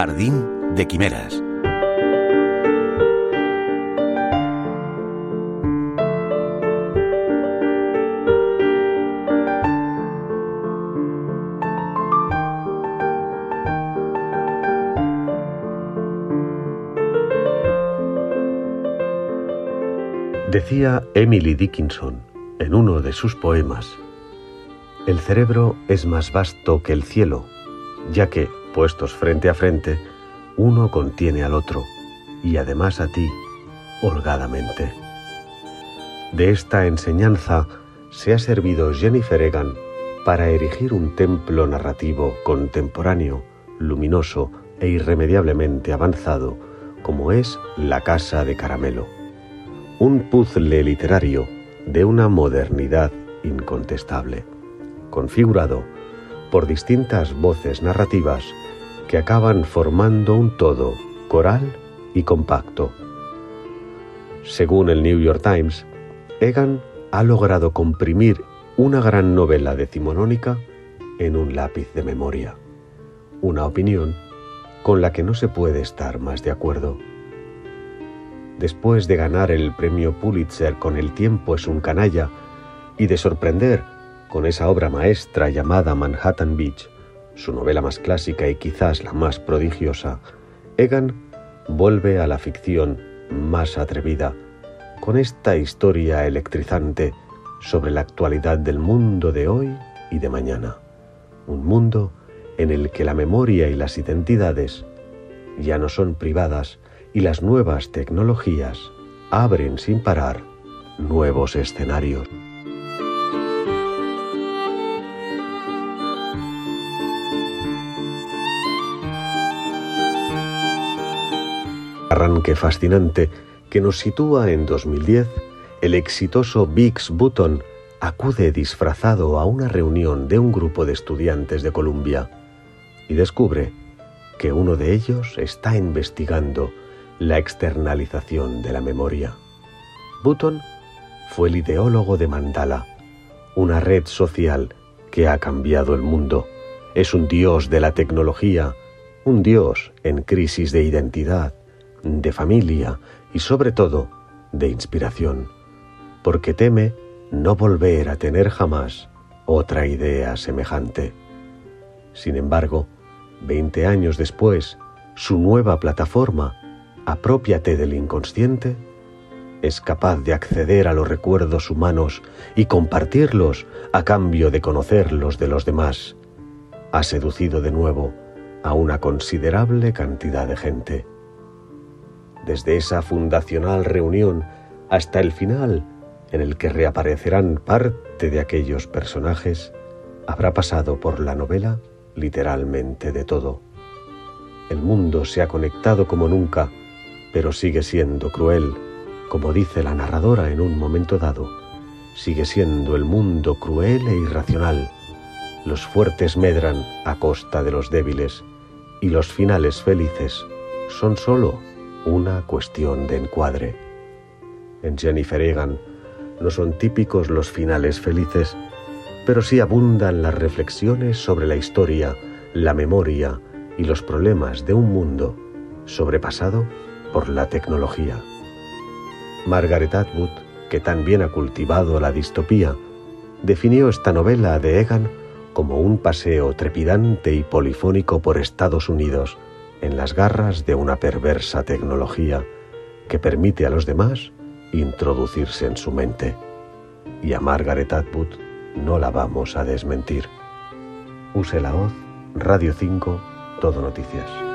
Jardín de Quimeras. Decía Emily Dickinson en uno de sus poemas, el cerebro es más vasto que el cielo, ya que, puestos frente a frente, uno contiene al otro y además a ti, holgadamente. De esta enseñanza se ha servido Jennifer Egan para erigir un templo narrativo contemporáneo, luminoso e irremediablemente avanzado, como es La Casa de Caramelo. Un puzzle literario de una modernidad incontestable, configurado por distintas voces narrativas que acaban formando un todo coral y compacto. Según el New York Times, Egan ha logrado comprimir una gran novela decimonónica en un lápiz de memoria, una opinión con la que no se puede estar más de acuerdo. Después de ganar el premio Pulitzer con El tiempo es un canalla y de sorprender con esa obra maestra llamada Manhattan Beach, su novela más clásica y quizás la más prodigiosa, Egan vuelve a la ficción más atrevida, con esta historia electrizante sobre la actualidad del mundo de hoy y de mañana. Un mundo en el que la memoria y las identidades ya no son privadas y las nuevas tecnologías abren sin parar nuevos escenarios. Arranque fascinante que nos sitúa en 2010, el exitoso Biggs Button acude disfrazado a una reunión de un grupo de estudiantes de Columbia y descubre que uno de ellos está investigando la externalización de la memoria. Button fue el ideólogo de Mandala, una red social que ha cambiado el mundo. Es un dios de la tecnología, un dios en crisis de identidad, de familia y sobre todo de inspiración, porque teme no volver a tener jamás otra idea semejante. Sin embargo, veinte años después, su nueva plataforma, Apropiate del inconsciente, es capaz de acceder a los recuerdos humanos y compartirlos a cambio de conocerlos de los demás. Ha seducido de nuevo a una considerable cantidad de gente desde esa fundacional reunión hasta el final en el que reaparecerán parte de aquellos personajes, habrá pasado por la novela literalmente de todo. El mundo se ha conectado como nunca, pero sigue siendo cruel, como dice la narradora en un momento dado. Sigue siendo el mundo cruel e irracional. Los fuertes medran a costa de los débiles y los finales felices son sólo una cuestión de encuadre. En Jennifer Egan no son típicos los finales felices, pero sí abundan las reflexiones sobre la historia, la memoria y los problemas de un mundo sobrepasado por la tecnología. Margaret Atwood, que también ha cultivado la distopía, definió esta novela de Egan como un paseo trepidante y polifónico por Estados Unidos, en las garras de una perversa tecnología que permite a los demás introducirse en su mente. Y a Margaret Atwood no la vamos a desmentir. Use la voz, Radio 5, Todo Noticias.